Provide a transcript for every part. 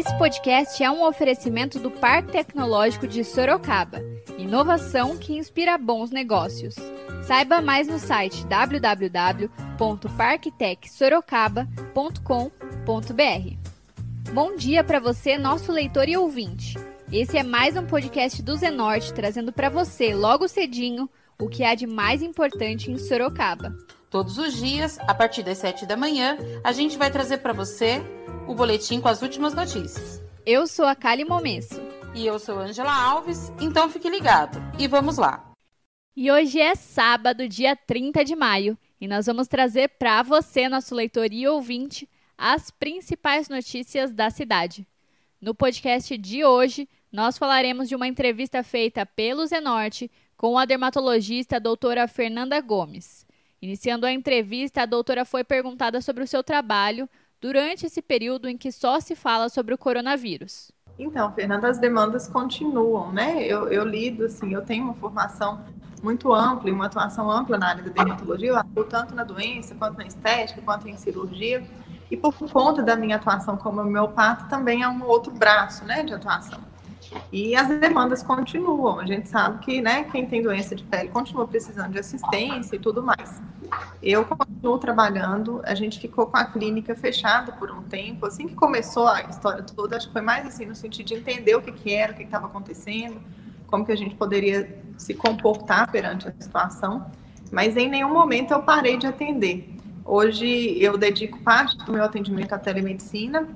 Esse podcast é um oferecimento do Parque Tecnológico de Sorocaba. Inovação que inspira bons negócios. Saiba mais no site www.parktecsorocaba.com.br. Bom dia para você, nosso leitor e ouvinte. Esse é mais um podcast do Zenorte, trazendo para você, logo cedinho, o que há de mais importante em Sorocaba. Todos os dias, a partir das 7 da manhã, a gente vai trazer para você o boletim com as últimas notícias. Eu sou a Kali Momesso. E eu sou Angela Alves, então fique ligado. E vamos lá. E hoje é sábado, dia 30 de maio, e nós vamos trazer para você, nosso leitor e ouvinte, as principais notícias da cidade. No podcast de hoje, nós falaremos de uma entrevista feita pelo Zenorte com a dermatologista doutora Fernanda Gomes. Iniciando a entrevista, a doutora foi perguntada sobre o seu trabalho durante esse período em que só se fala sobre o coronavírus. Então, Fernanda, as demandas continuam, né? Eu, eu lido, assim, eu tenho uma formação muito ampla e uma atuação ampla na área da dermatologia, eu atuo tanto na doença, quanto na estética, quanto em cirurgia. E por conta da minha atuação como homeopata, também é um outro braço, né, de atuação. E as demandas continuam. A gente sabe que, né, quem tem doença de pele continua precisando de assistência e tudo mais. Eu continuo trabalhando, a gente ficou com a clínica fechada por um tempo, assim que começou a história toda, acho que foi mais assim no sentido de entender o que, que era, o que estava acontecendo, como que a gente poderia se comportar perante a situação, mas em nenhum momento eu parei de atender. Hoje eu dedico parte do meu atendimento à telemedicina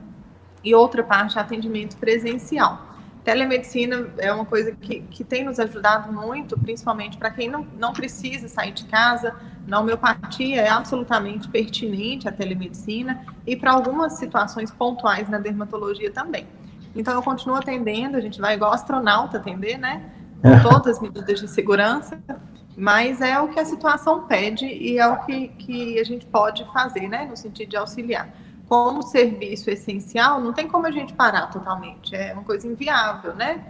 e outra parte a atendimento presencial telemedicina é uma coisa que, que tem nos ajudado muito, principalmente para quem não, não precisa sair de casa. Na homeopatia é absolutamente pertinente a telemedicina e para algumas situações pontuais na dermatologia também. Então eu continuo atendendo, a gente vai igual astronauta atender, né? Com é. todas as medidas de segurança, mas é o que a situação pede e é o que, que a gente pode fazer, né? No sentido de auxiliar como serviço essencial, não tem como a gente parar totalmente. É uma coisa inviável, né?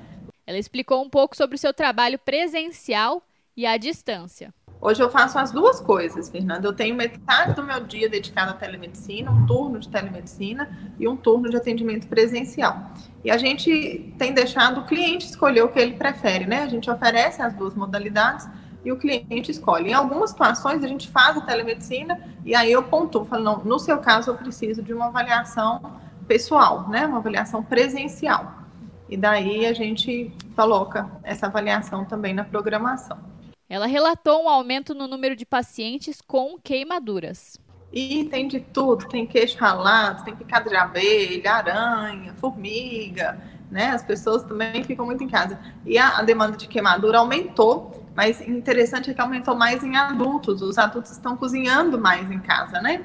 Ela explicou um pouco sobre o seu trabalho presencial e à distância. Hoje eu faço as duas coisas, Fernanda. Eu tenho metade do meu dia dedicado à telemedicina, um turno de telemedicina e um turno de atendimento presencial. E a gente tem deixado o cliente escolher o que ele prefere, né? A gente oferece as duas modalidades e o cliente escolhe. Em algumas situações, a gente faz a telemedicina e aí eu pontuo, falo, não, no seu caso, eu preciso de uma avaliação pessoal, né? Uma avaliação presencial. E daí a gente coloca essa avaliação também na programação. Ela relatou um aumento no número de pacientes com queimaduras. E tem de tudo, tem queixo ralado, tem picada de abelha, aranha, formiga, né? As pessoas também ficam muito em casa. E a, a demanda de queimadura aumentou mas interessante é que aumentou mais em adultos. Os adultos estão cozinhando mais em casa, né?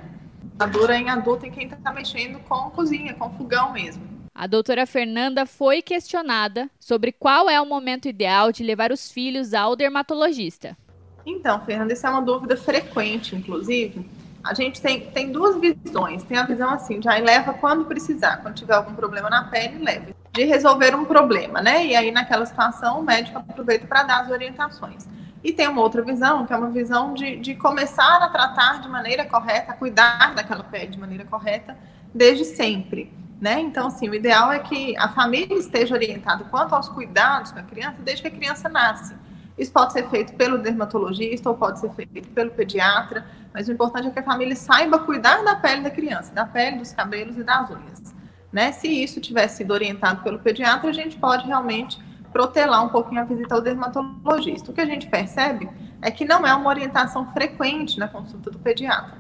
A dura em adulto em quem está mexendo com cozinha, com fogão mesmo. A doutora Fernanda foi questionada sobre qual é o momento ideal de levar os filhos ao dermatologista. Então, Fernanda, essa é uma dúvida frequente, inclusive. A gente tem, tem duas visões. Tem a visão assim, já leva quando precisar, quando tiver algum problema na pele, leve de resolver um problema, né? E aí, naquela situação, o médico aproveita para dar as orientações. E tem uma outra visão, que é uma visão de, de começar a tratar de maneira correta, a cuidar daquela pele de maneira correta, desde sempre. Né? Então, assim, o ideal é que a família esteja orientada quanto aos cuidados com a criança desde que a criança nasce. Isso pode ser feito pelo dermatologista ou pode ser feito pelo pediatra, mas o importante é que a família saiba cuidar da pele da criança, da pele, dos cabelos e das unhas. Né? Se isso tivesse sido orientado pelo pediatra, a gente pode realmente protelar um pouquinho a visita ao dermatologista. O que a gente percebe é que não é uma orientação frequente na consulta do pediatra.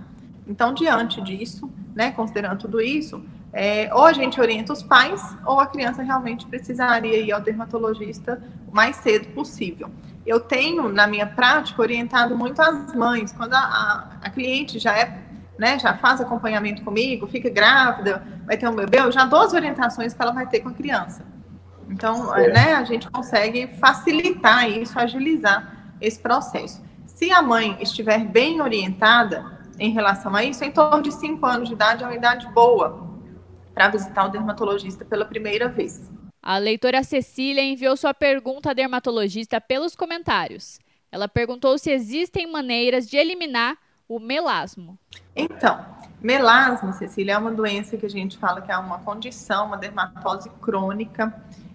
Então, diante disso, né, considerando tudo isso, é, ou a gente orienta os pais, ou a criança realmente precisaria ir ao dermatologista o mais cedo possível. Eu tenho, na minha prática, orientado muito as mães. Quando a, a, a cliente já é né, já faz acompanhamento comigo, fica grávida, vai ter um bebê, eu já dou as orientações que ela vai ter com a criança. Então, é. né, a gente consegue facilitar isso, agilizar esse processo. Se a mãe estiver bem orientada em relação a isso, em torno de 5 anos de idade é uma idade boa para visitar o dermatologista pela primeira vez. A leitora Cecília enviou sua pergunta à dermatologista pelos comentários. Ela perguntou se existem maneiras de eliminar o melasmo. Então, melasma, Cecília, é uma doença que a gente fala que é uma condição, uma dermatose crônica,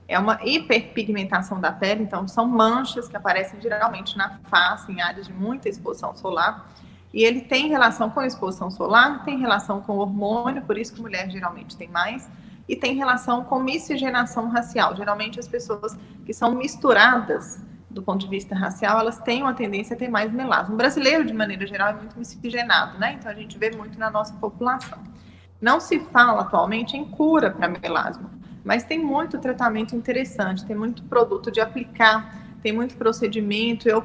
é uma hiperpigmentação da pele, então são manchas que aparecem geralmente na face, em áreas de muita exposição solar. E ele tem relação com a exposição solar, tem relação com hormônio, por isso que mulher geralmente tem mais, e tem relação com miscigenação racial. Geralmente as pessoas que são misturadas do ponto de vista racial, elas têm uma tendência a ter mais melasma. O brasileiro, de maneira geral, é muito miscigenado, né? Então a gente vê muito na nossa população. Não se fala atualmente em cura para melasma, mas tem muito tratamento interessante, tem muito produto de aplicar, tem muito procedimento. Eu,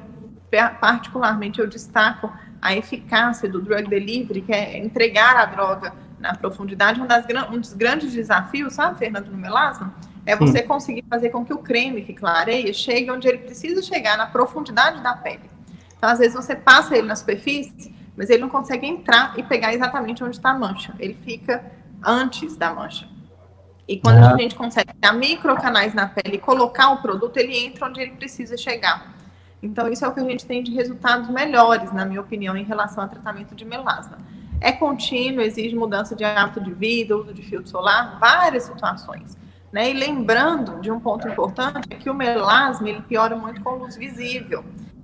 particularmente, eu destaco a eficácia do drug delivery, que é entregar a droga na profundidade. Um, das, um dos grandes desafios, sabe, Fernando, no melasma? É você hum. conseguir fazer com que o creme que clareia chegue onde ele precisa chegar, na profundidade da pele. Então, às vezes, você passa ele na superfície, mas ele não consegue entrar e pegar exatamente onde está a mancha. Ele fica antes da mancha. E quando a gente consegue criar microcanais na pele e colocar o produto, ele entra onde ele precisa chegar. Então, isso é o que a gente tem de resultados melhores, na minha opinião, em relação ao tratamento de melasma. É contínuo, exige mudança de hábito de vida, uso de filtro solar, várias situações. Né? E lembrando de um ponto importante, é que o melasma ele piora muito com luz visível.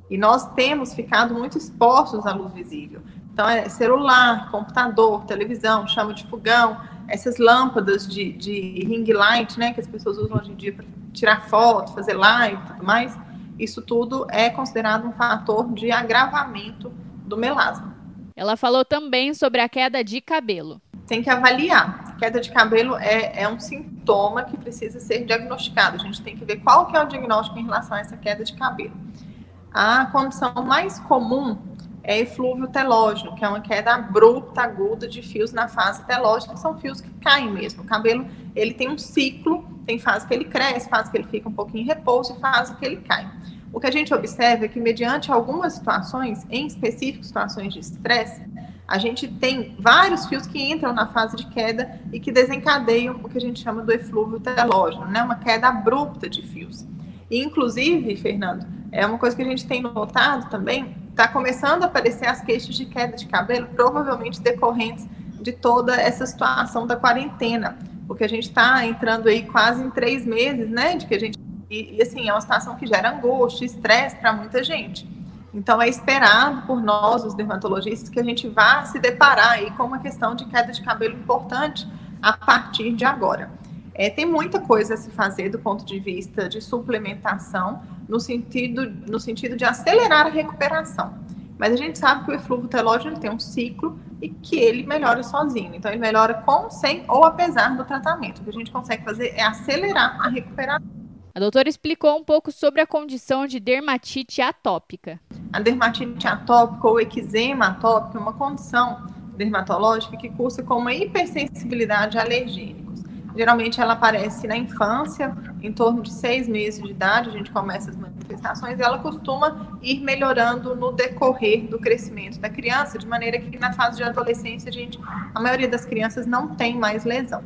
E nós temos ficado muito expostos à luz visível. Então, é celular, computador, televisão, chama de fogão, essas lâmpadas de, de ring light, né, que as pessoas usam hoje em dia para tirar foto, fazer live e tudo mais, isso tudo é considerado um fator de agravamento do melasma. Ela falou também sobre a queda de cabelo tem que avaliar. Queda de cabelo é, é um sintoma que precisa ser diagnosticado. A gente tem que ver qual que é o diagnóstico em relação a essa queda de cabelo. A condição mais comum é eflúvio telógeno, que é uma queda abrupta, aguda de fios na fase telógena, que são fios que caem mesmo. O cabelo, ele tem um ciclo, tem fase que ele cresce, fase que ele fica um pouquinho em repouso e fase que ele cai. O que a gente observa é que, mediante algumas situações, em específico situações de estresse, a gente tem vários fios que entram na fase de queda e que desencadeiam o que a gente chama do eflúvio telógeno, né? Uma queda abrupta de fios. E, inclusive, Fernando, é uma coisa que a gente tem notado também, está começando a aparecer as queixas de queda de cabelo, provavelmente decorrentes de toda essa situação da quarentena, porque a gente está entrando aí quase em três meses, né? De que a gente e, e assim é uma situação que gera angústia, estresse para muita gente. Então, é esperado por nós, os dermatologistas, que a gente vá se deparar aí com uma questão de queda de cabelo importante a partir de agora. É, tem muita coisa a se fazer do ponto de vista de suplementação, no sentido, no sentido de acelerar a recuperação. Mas a gente sabe que o eflúvio telógeno tem um ciclo e que ele melhora sozinho. Então, ele melhora com, sem ou apesar do tratamento. O que a gente consegue fazer é acelerar a recuperação. A doutora explicou um pouco sobre a condição de dermatite atópica. A dermatite atópica ou eczema atópico é uma condição dermatológica que cursa com uma hipersensibilidade a alergênicos. Geralmente ela aparece na infância, em torno de seis meses de idade, a gente começa as manifestações, e ela costuma ir melhorando no decorrer do crescimento da criança, de maneira que na fase de adolescência, a, gente, a maioria das crianças não tem mais lesão.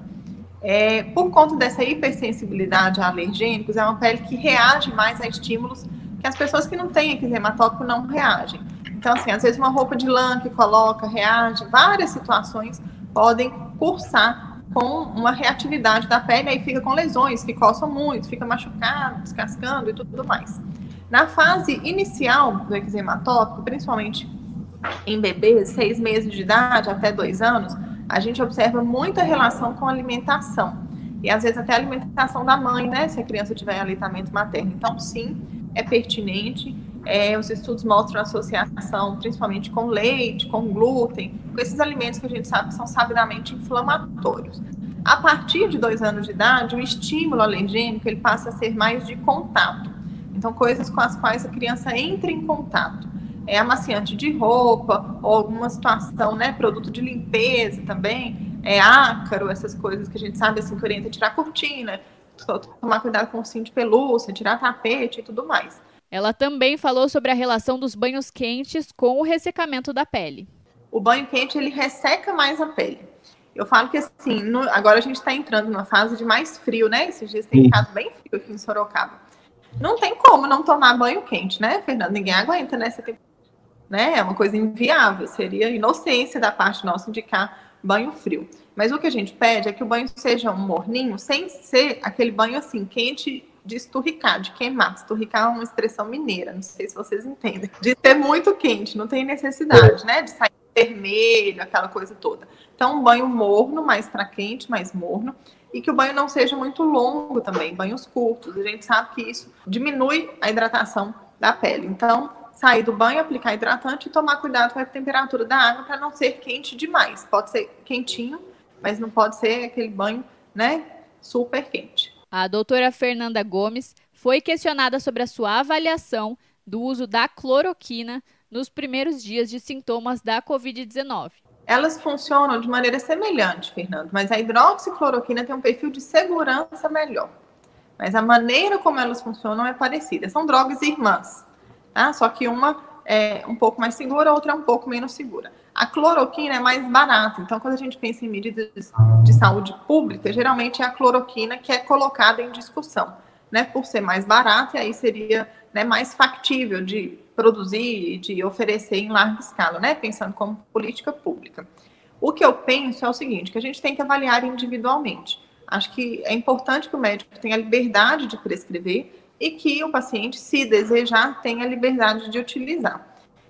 É, por conta dessa hipersensibilidade a alergênicos, é uma pele que reage mais a estímulos que as pessoas que não têm atópico não reagem. Então, assim, às vezes uma roupa de lã que coloca, reage, várias situações podem cursar com uma reatividade da pele, aí fica com lesões que coçam muito, fica machucado, descascando e tudo mais. Na fase inicial do eczema atópico, principalmente em bebês, seis meses de idade até dois anos, a gente observa muita relação com alimentação. E às vezes até a alimentação da mãe, né? Se a criança tiver aleitamento materno. Então, sim, é pertinente. É, os estudos mostram associação principalmente com leite, com glúten, com esses alimentos que a gente sabe que são sabidamente inflamatórios. A partir de dois anos de idade, o estímulo alergênico ele passa a ser mais de contato. Então, coisas com as quais a criança entra em contato é, amaciante de roupa, ou alguma situação, né, produto de limpeza também, é ácaro, essas coisas que a gente sabe, assim, que orienta tirar cortina, tomar cuidado com o cinto de pelúcia, tirar tapete e tudo mais. Ela também falou sobre a relação dos banhos quentes com o ressecamento da pele. O banho quente, ele resseca mais a pele. Eu falo que assim, no, agora a gente está entrando numa fase de mais frio, né? Esses dias tem ficado bem frio aqui em Sorocaba. Não tem como não tomar banho quente, né, Fernando? Ninguém aguenta, né? Né? É uma coisa inviável, seria inocência da parte nossa indicar banho frio. Mas o que a gente pede é que o banho seja um morninho, sem ser aquele banho assim, quente de esturricar, de queimar. Esturricar é uma expressão mineira, não sei se vocês entendem. De ser muito quente, não tem necessidade, né? De sair vermelho, aquela coisa toda. Então, um banho morno, mais para quente, mais morno. E que o banho não seja muito longo também, banhos curtos. A gente sabe que isso diminui a hidratação da pele. Então, sair do banho, aplicar hidratante e tomar cuidado com a temperatura da água para não ser quente demais. Pode ser quentinho, mas não pode ser aquele banho, né, super quente. A doutora Fernanda Gomes foi questionada sobre a sua avaliação do uso da cloroquina nos primeiros dias de sintomas da Covid-19. Elas funcionam de maneira semelhante, Fernando, mas a hidroxicloroquina tem um perfil de segurança melhor. Mas a maneira como elas funcionam é parecida. São drogas irmãs, tá? Só que uma é um pouco mais segura, a outra é um pouco menos segura. A cloroquina é mais barata, então quando a gente pensa em medidas de saúde pública, geralmente é a cloroquina que é colocada em discussão, né? Por ser mais barata, e aí seria né, mais factível de produzir e de oferecer em larga escala, né? Pensando como política pública. O que eu penso é o seguinte, que a gente tem que avaliar individualmente. Acho que é importante que o médico tenha a liberdade de prescrever e que o paciente, se desejar, tenha liberdade de utilizar.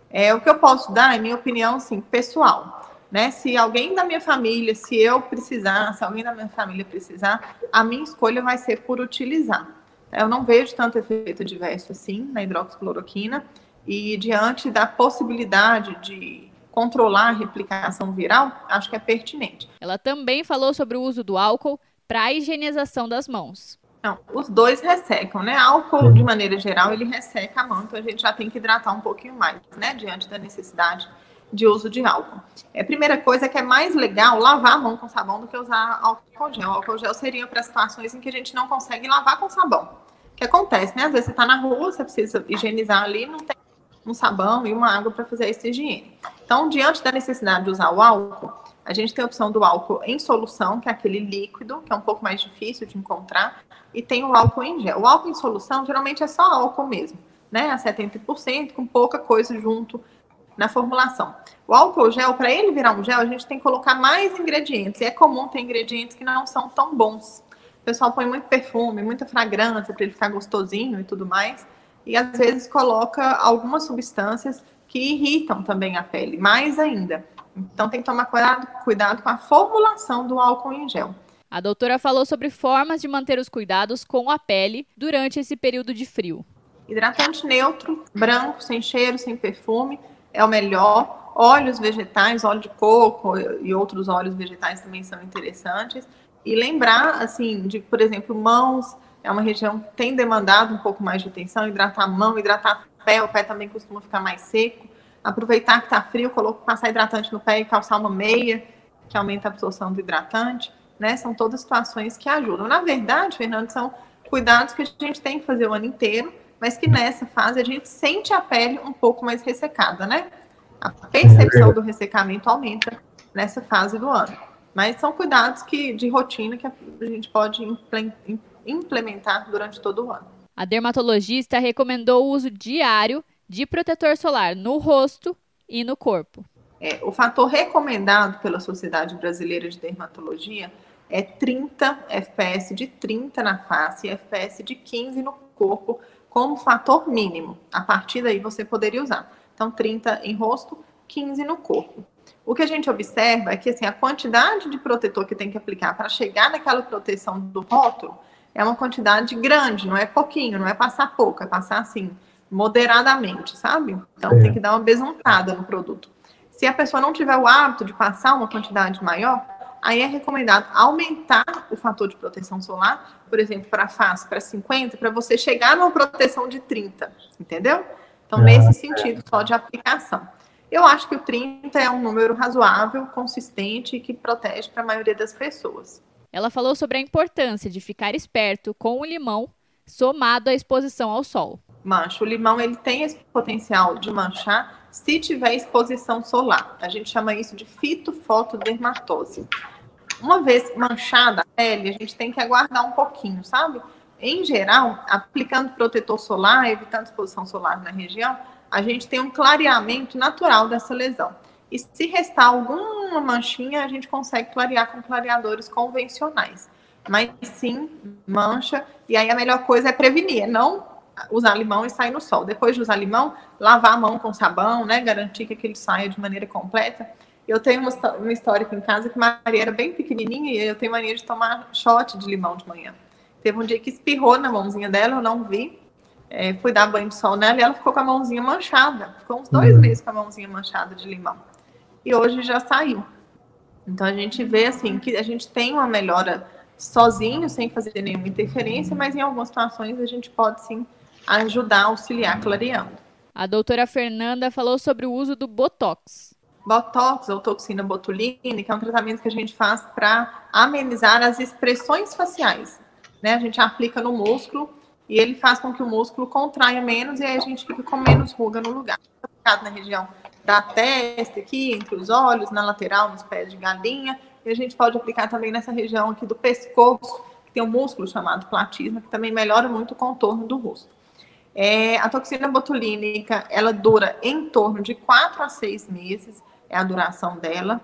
É, o que eu posso dar é minha opinião, assim, pessoal. Né? Se alguém da minha família, se eu precisar, se alguém da minha família precisar, a minha escolha vai ser por utilizar. Eu não vejo tanto efeito adverso assim na hidroxicloroquina e diante da possibilidade de controlar a replicação viral, acho que é pertinente. Ela também falou sobre o uso do álcool para a higienização das mãos. Não, os dois ressecam, né? Álcool, de maneira geral, ele resseca a mão, então a gente já tem que hidratar um pouquinho mais, né? Diante da necessidade de uso de álcool. É, a primeira coisa é que é mais legal lavar a mão com sabão do que usar álcool gel. O álcool gel seria para situações em que a gente não consegue lavar com sabão. O que acontece, né? Às vezes você está na rua, você precisa higienizar ali, não tem um sabão e uma água para fazer essa higiene. Então, diante da necessidade de usar o álcool, a gente tem a opção do álcool em solução, que é aquele líquido, que é um pouco mais difícil de encontrar, e tem o álcool em gel. O álcool em solução geralmente é só álcool mesmo, né? A 70%, com pouca coisa junto na formulação. O álcool gel, para ele virar um gel, a gente tem que colocar mais ingredientes. E é comum ter ingredientes que não são tão bons. O pessoal põe muito perfume, muita fragrância para ele ficar gostosinho e tudo mais. E às vezes coloca algumas substâncias que irritam também a pele, mais ainda. Então tem que tomar cuidado, cuidado com a formulação do álcool em gel. A doutora falou sobre formas de manter os cuidados com a pele durante esse período de frio. Hidratante neutro, branco, sem cheiro, sem perfume, é o melhor. Óleos vegetais, óleo de coco e outros óleos vegetais também são interessantes. E lembrar, assim, de, por exemplo, mãos, é uma região que tem demandado um pouco mais de atenção, hidratar a mão, hidratar o pé, o pé também costuma ficar mais seco. Aproveitar que está frio, colocar, passar hidratante no pé e calçar uma meia, que aumenta a absorção do hidratante né? São todas situações que ajudam. Na verdade, Fernando, são cuidados que a gente tem que fazer o ano inteiro, mas que nessa fase a gente sente a pele um pouco mais ressecada, né? A percepção do ressecamento aumenta nessa fase do ano. Mas são cuidados que, de rotina que a gente pode implementar durante todo o ano. A dermatologista recomendou o uso diário de protetor solar no rosto e no corpo. É, o fator recomendado pela Sociedade Brasileira de Dermatologia é 30 FPS de 30 na face e FPS de 15 no corpo como fator mínimo. A partir daí você poderia usar. Então, 30 em rosto, 15 no corpo. O que a gente observa é que assim, a quantidade de protetor que tem que aplicar para chegar naquela proteção do rótulo é uma quantidade grande, não é pouquinho, não é passar pouco, é passar assim, moderadamente, sabe? Então é. tem que dar uma besuntada no produto. Se a pessoa não tiver o hábito de passar uma quantidade maior, aí é recomendado aumentar o fator de proteção solar, por exemplo, para face para 50, para você chegar numa proteção de 30, entendeu? Então, nesse sentido, só de aplicação. Eu acho que o 30 é um número razoável, consistente e que protege para a maioria das pessoas. Ela falou sobre a importância de ficar esperto com o limão somado à exposição ao sol. Mancha. O limão ele tem esse potencial de manchar se tiver exposição solar. A gente chama isso de fitofotodermatose. Uma vez manchada a pele, a gente tem que aguardar um pouquinho, sabe? Em geral, aplicando protetor solar, evitando exposição solar na região, a gente tem um clareamento natural dessa lesão. E se restar alguma manchinha, a gente consegue clarear com clareadores convencionais. Mas sim, mancha. E aí a melhor coisa é prevenir, não usar limão e sair no sol. Depois de usar limão, lavar a mão com sabão, né? Garantir que ele saia de maneira completa. Eu tenho uma, uma história aqui em casa que Maria era bem pequenininha e eu tenho mania de tomar shot de limão de manhã. Teve um dia que espirrou na mãozinha dela, eu não vi. É, fui dar banho de sol nela e ela ficou com a mãozinha manchada. Ficou uns dois uhum. meses com a mãozinha manchada de limão. E hoje já saiu. Então a gente vê assim que a gente tem uma melhora sozinho, sem fazer nenhuma interferência, mas em algumas situações a gente pode sim ajudar, auxiliar, clareando. A doutora Fernanda falou sobre o uso do Botox. Botox ou toxina botulínica é um tratamento que a gente faz para amenizar as expressões faciais. Né? A gente aplica no músculo e ele faz com que o músculo contraia menos e aí a gente fica com menos ruga no lugar. Na região da testa aqui, entre os olhos, na lateral, nos pés de galinha. E a gente pode aplicar também nessa região aqui do pescoço, que tem um músculo chamado platisma, que também melhora muito o contorno do rosto. É, a toxina botulínica, ela dura em torno de 4 a 6 meses, é a duração dela.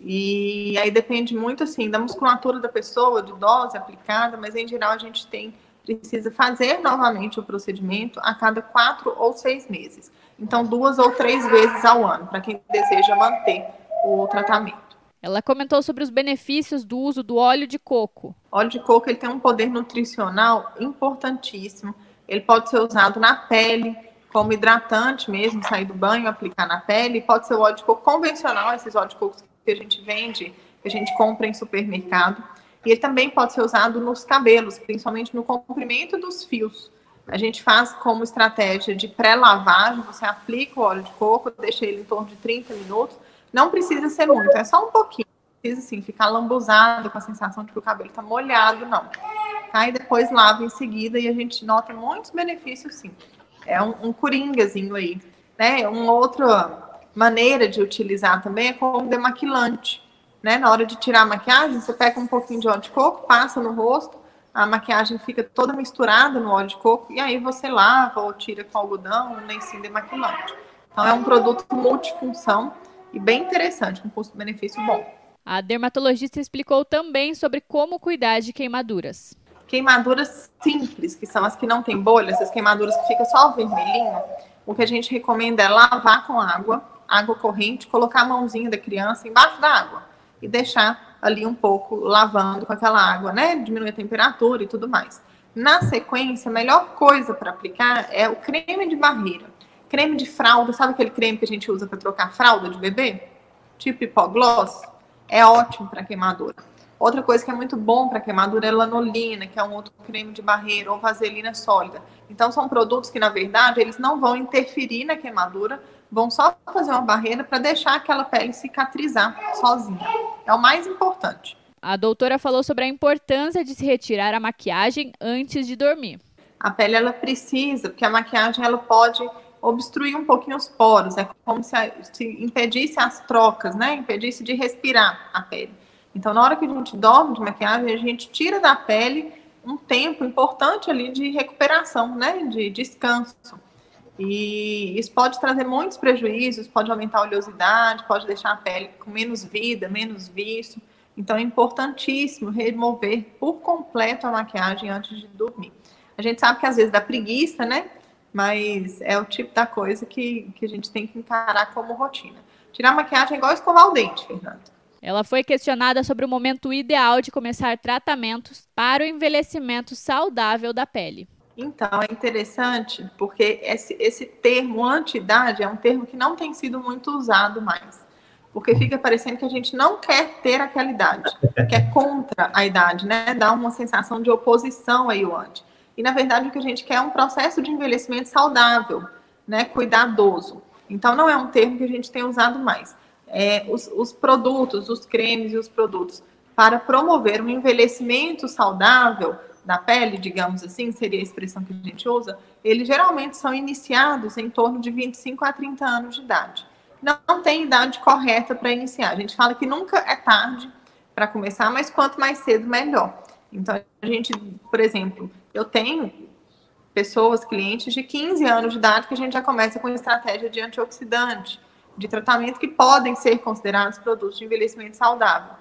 E aí depende muito, assim, da musculatura da pessoa, de dose aplicada, mas em geral a gente tem precisa fazer novamente o procedimento a cada quatro ou seis meses. Então, duas ou três vezes ao ano, para quem deseja manter o tratamento. Ela comentou sobre os benefícios do uso do óleo de coco. O óleo de coco ele tem um poder nutricional importantíssimo. Ele pode ser usado na pele, como hidratante mesmo, sair do banho, aplicar na pele. Pode ser o óleo de coco convencional, esses óleos de coco que a gente vende, que a gente compra em supermercado. E ele também pode ser usado nos cabelos, principalmente no comprimento dos fios. A gente faz como estratégia de pré-lavagem, você aplica o óleo de coco, deixa ele em torno de 30 minutos. Não precisa ser muito, é só um pouquinho. Precisa assim, ficar lambuzado com a sensação de que o cabelo está molhado, não. Tá? E depois lava em seguida e a gente nota muitos benefícios, sim. É um, um coringazinho aí. Né? Uma outra maneira de utilizar também é como demaquilante né? Na hora de tirar a maquiagem, você pega um pouquinho de óleo de coco, passa no rosto, a maquiagem fica toda misturada no óleo de coco, e aí você lava ou tira com algodão, um lencinho demaquilante. Então é um produto multifunção e bem interessante, com custo-benefício bom. A dermatologista explicou também sobre como cuidar de queimaduras. Queimaduras simples, que são as que não têm bolha, essas queimaduras que fica só vermelhinho, o que a gente recomenda é lavar com água, água corrente, colocar a mãozinha da criança embaixo da água e deixar ali um pouco lavando com aquela água, né? Diminuir a temperatura e tudo mais. Na sequência, a melhor coisa para aplicar é o creme de barreira. Creme de fralda, sabe aquele creme que a gente usa para trocar fralda de bebê? Tipo hipogloss? É ótimo para queimadura. Outra coisa que é muito bom para queimadura é lanolina, que é um outro creme de barreira, ou vaselina sólida. Então, são produtos que, na verdade, eles não vão interferir na queimadura, vão só fazer uma barreira para deixar aquela pele cicatrizar sozinha. É o mais importante. A doutora falou sobre a importância de se retirar a maquiagem antes de dormir. A pele ela precisa, porque a maquiagem ela pode obstruir um pouquinho os poros, é como se, a, se impedisse as trocas, né? Impedisse de respirar a pele. Então, na hora que a gente dorme de maquiagem, a gente tira da pele um tempo importante ali de recuperação, né? De descanso. E isso pode trazer muitos prejuízos, pode aumentar a oleosidade, pode deixar a pele com menos vida, menos vício. Então é importantíssimo remover por completo a maquiagem antes de dormir. A gente sabe que às vezes dá preguiça, né? Mas é o tipo da coisa que, que a gente tem que encarar como rotina. Tirar a maquiagem é igual escovar o dente, Fernanda. Ela foi questionada sobre o momento ideal de começar tratamentos para o envelhecimento saudável da pele. Então, é interessante porque esse, esse termo anti-idade é um termo que não tem sido muito usado mais. Porque fica parecendo que a gente não quer ter aquela idade, que é contra a idade, né? Dá uma sensação de oposição aí o anti. E, na verdade, o que a gente quer é um processo de envelhecimento saudável, né? Cuidadoso. Então, não é um termo que a gente tem usado mais. É, os, os produtos, os cremes e os produtos para promover um envelhecimento saudável, da pele, digamos assim, seria a expressão que a gente usa, eles geralmente são iniciados em torno de 25 a 30 anos de idade. Não tem idade correta para iniciar. A gente fala que nunca é tarde para começar, mas quanto mais cedo, melhor. Então, a gente, por exemplo, eu tenho pessoas, clientes de 15 anos de idade, que a gente já começa com estratégia de antioxidante, de tratamento que podem ser considerados produtos de envelhecimento saudável.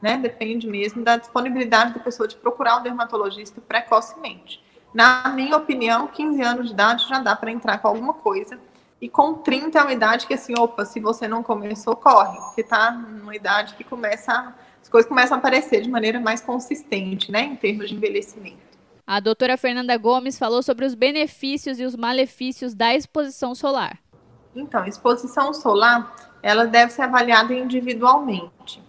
Né? Depende mesmo da disponibilidade da pessoa de procurar um dermatologista precocemente. Na minha opinião, 15 anos de idade já dá para entrar com alguma coisa. E com 30 é uma idade que, assim, opa, se você não começou, corre. Porque está numa idade que começa, as coisas começam a aparecer de maneira mais consistente, né, em termos de envelhecimento. A doutora Fernanda Gomes falou sobre os benefícios e os malefícios da exposição solar. Então, exposição solar, ela deve ser avaliada individualmente.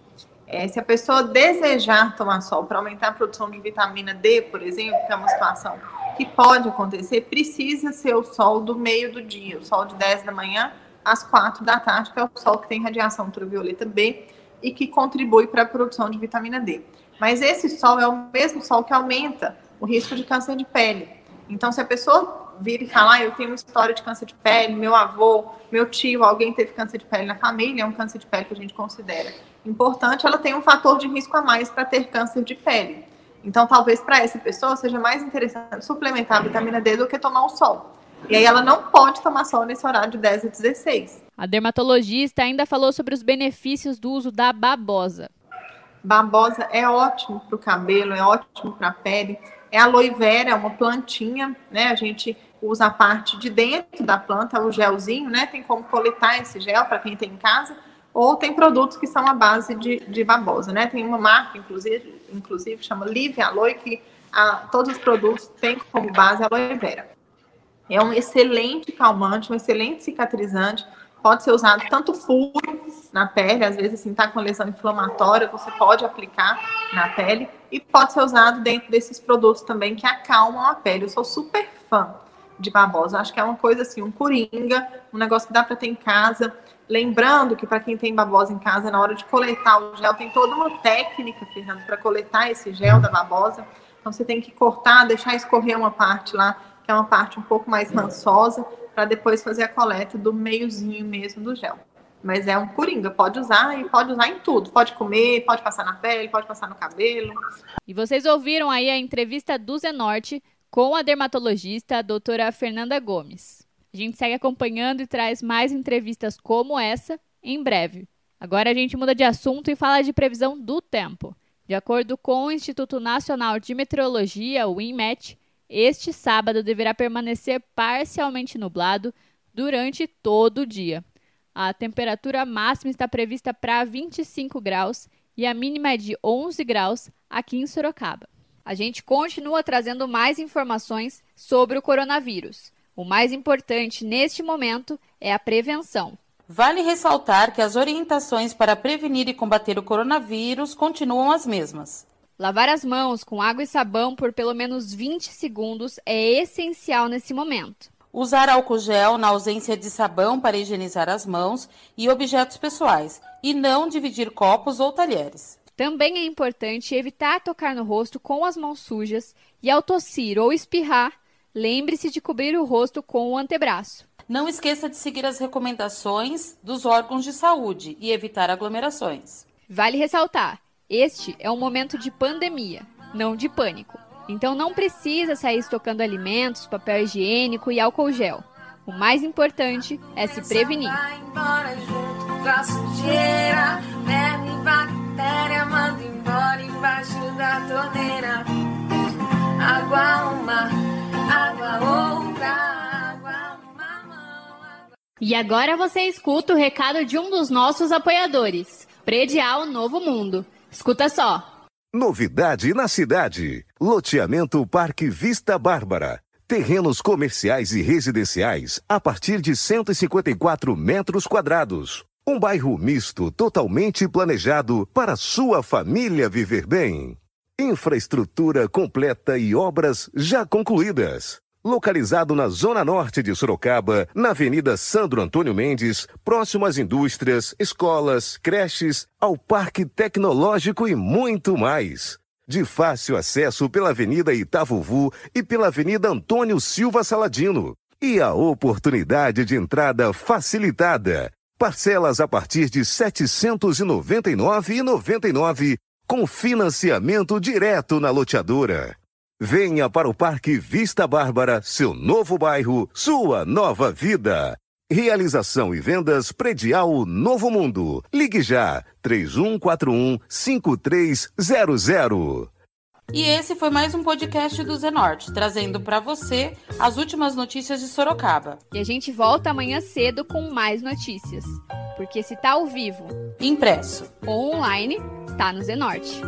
É, se a pessoa desejar tomar sol para aumentar a produção de vitamina D, por exemplo, que é uma situação que pode acontecer, precisa ser o sol do meio do dia, o sol de 10 da manhã às 4 da tarde, que é o sol que tem radiação ultravioleta B e que contribui para a produção de vitamina D. Mas esse sol é o mesmo sol que aumenta o risco de câncer de pele. Então, se a pessoa vir e falar, ah, eu tenho uma história de câncer de pele, meu avô, meu tio, alguém teve câncer de pele na família, é um câncer de pele que a gente considera importante, ela tem um fator de risco a mais para ter câncer de pele. Então, talvez para essa pessoa seja mais interessante suplementar a vitamina D do que tomar o sol. E aí ela não pode tomar sol nesse horário de 10 a 16. A dermatologista ainda falou sobre os benefícios do uso da babosa. Babosa é ótimo para o cabelo, é ótimo para a pele. É aloe vera, é uma plantinha, né? A gente usa a parte de dentro da planta, o gelzinho, né? Tem como coletar esse gel para quem tem em casa. Ou tem produtos que são a base de, de babosa, né? Tem uma marca, inclusive, inclusive chama Live Aloe, que a, todos os produtos têm como base aloe vera. É um excelente calmante, um excelente cicatrizante. Pode ser usado tanto puro na pele, às vezes assim, tá com lesão inflamatória, você pode aplicar na pele e pode ser usado dentro desses produtos também que acalmam a pele. Eu sou super fã de babosa, acho que é uma coisa assim, um coringa, um negócio que dá para ter em casa. Lembrando que para quem tem babosa em casa, na hora de coletar o gel, tem toda uma técnica, Fernando, para coletar esse gel da babosa. Então você tem que cortar, deixar escorrer uma parte lá, que é uma parte um pouco mais rançosa, para depois fazer a coleta do meiozinho mesmo do gel. Mas é um coringa, pode usar e pode usar em tudo. Pode comer, pode passar na pele, pode passar no cabelo. E vocês ouviram aí a entrevista do Zenorte com a dermatologista a doutora Fernanda Gomes. A gente segue acompanhando e traz mais entrevistas como essa em breve. Agora a gente muda de assunto e fala de previsão do tempo. De acordo com o Instituto Nacional de Meteorologia, o INMET, este sábado deverá permanecer parcialmente nublado durante todo o dia. A temperatura máxima está prevista para 25 graus e a mínima é de 11 graus aqui em Sorocaba. A gente continua trazendo mais informações sobre o coronavírus. O mais importante neste momento é a prevenção. Vale ressaltar que as orientações para prevenir e combater o coronavírus continuam as mesmas. Lavar as mãos com água e sabão por pelo menos 20 segundos é essencial nesse momento. Usar álcool gel na ausência de sabão para higienizar as mãos e objetos pessoais, e não dividir copos ou talheres. Também é importante evitar tocar no rosto com as mãos sujas e, ao tossir ou espirrar, lembre-se de cobrir o rosto com o antebraço. Não esqueça de seguir as recomendações dos órgãos de saúde e evitar aglomerações. Vale ressaltar: este é um momento de pandemia, não de pânico. Então não precisa sair estocando alimentos, papel higiênico e álcool gel. O mais importante é se prevenir. E agora você escuta o recado de um dos nossos apoiadores, Predial Novo Mundo. Escuta só. Novidade na cidade. Loteamento Parque Vista Bárbara. Terrenos comerciais e residenciais a partir de 154 metros quadrados. Um bairro misto totalmente planejado para sua família viver bem. Infraestrutura completa e obras já concluídas localizado na zona norte de Sorocaba, na Avenida Sandro Antônio Mendes, próximo às indústrias, escolas, creches, ao Parque Tecnológico e muito mais. De fácil acesso pela Avenida Itavuvu e pela Avenida Antônio Silva Saladino. E a oportunidade de entrada facilitada. Parcelas a partir de R$ 799,99 com financiamento direto na loteadora. Venha para o Parque Vista Bárbara, seu novo bairro, sua nova vida. Realização e vendas predial Novo Mundo. Ligue já 3141 5300. E esse foi mais um podcast do Zenorte, trazendo para você as últimas notícias de Sorocaba. E a gente volta amanhã cedo com mais notícias. Porque se tá ao vivo, Impresso. ou online, tá no Zenorte.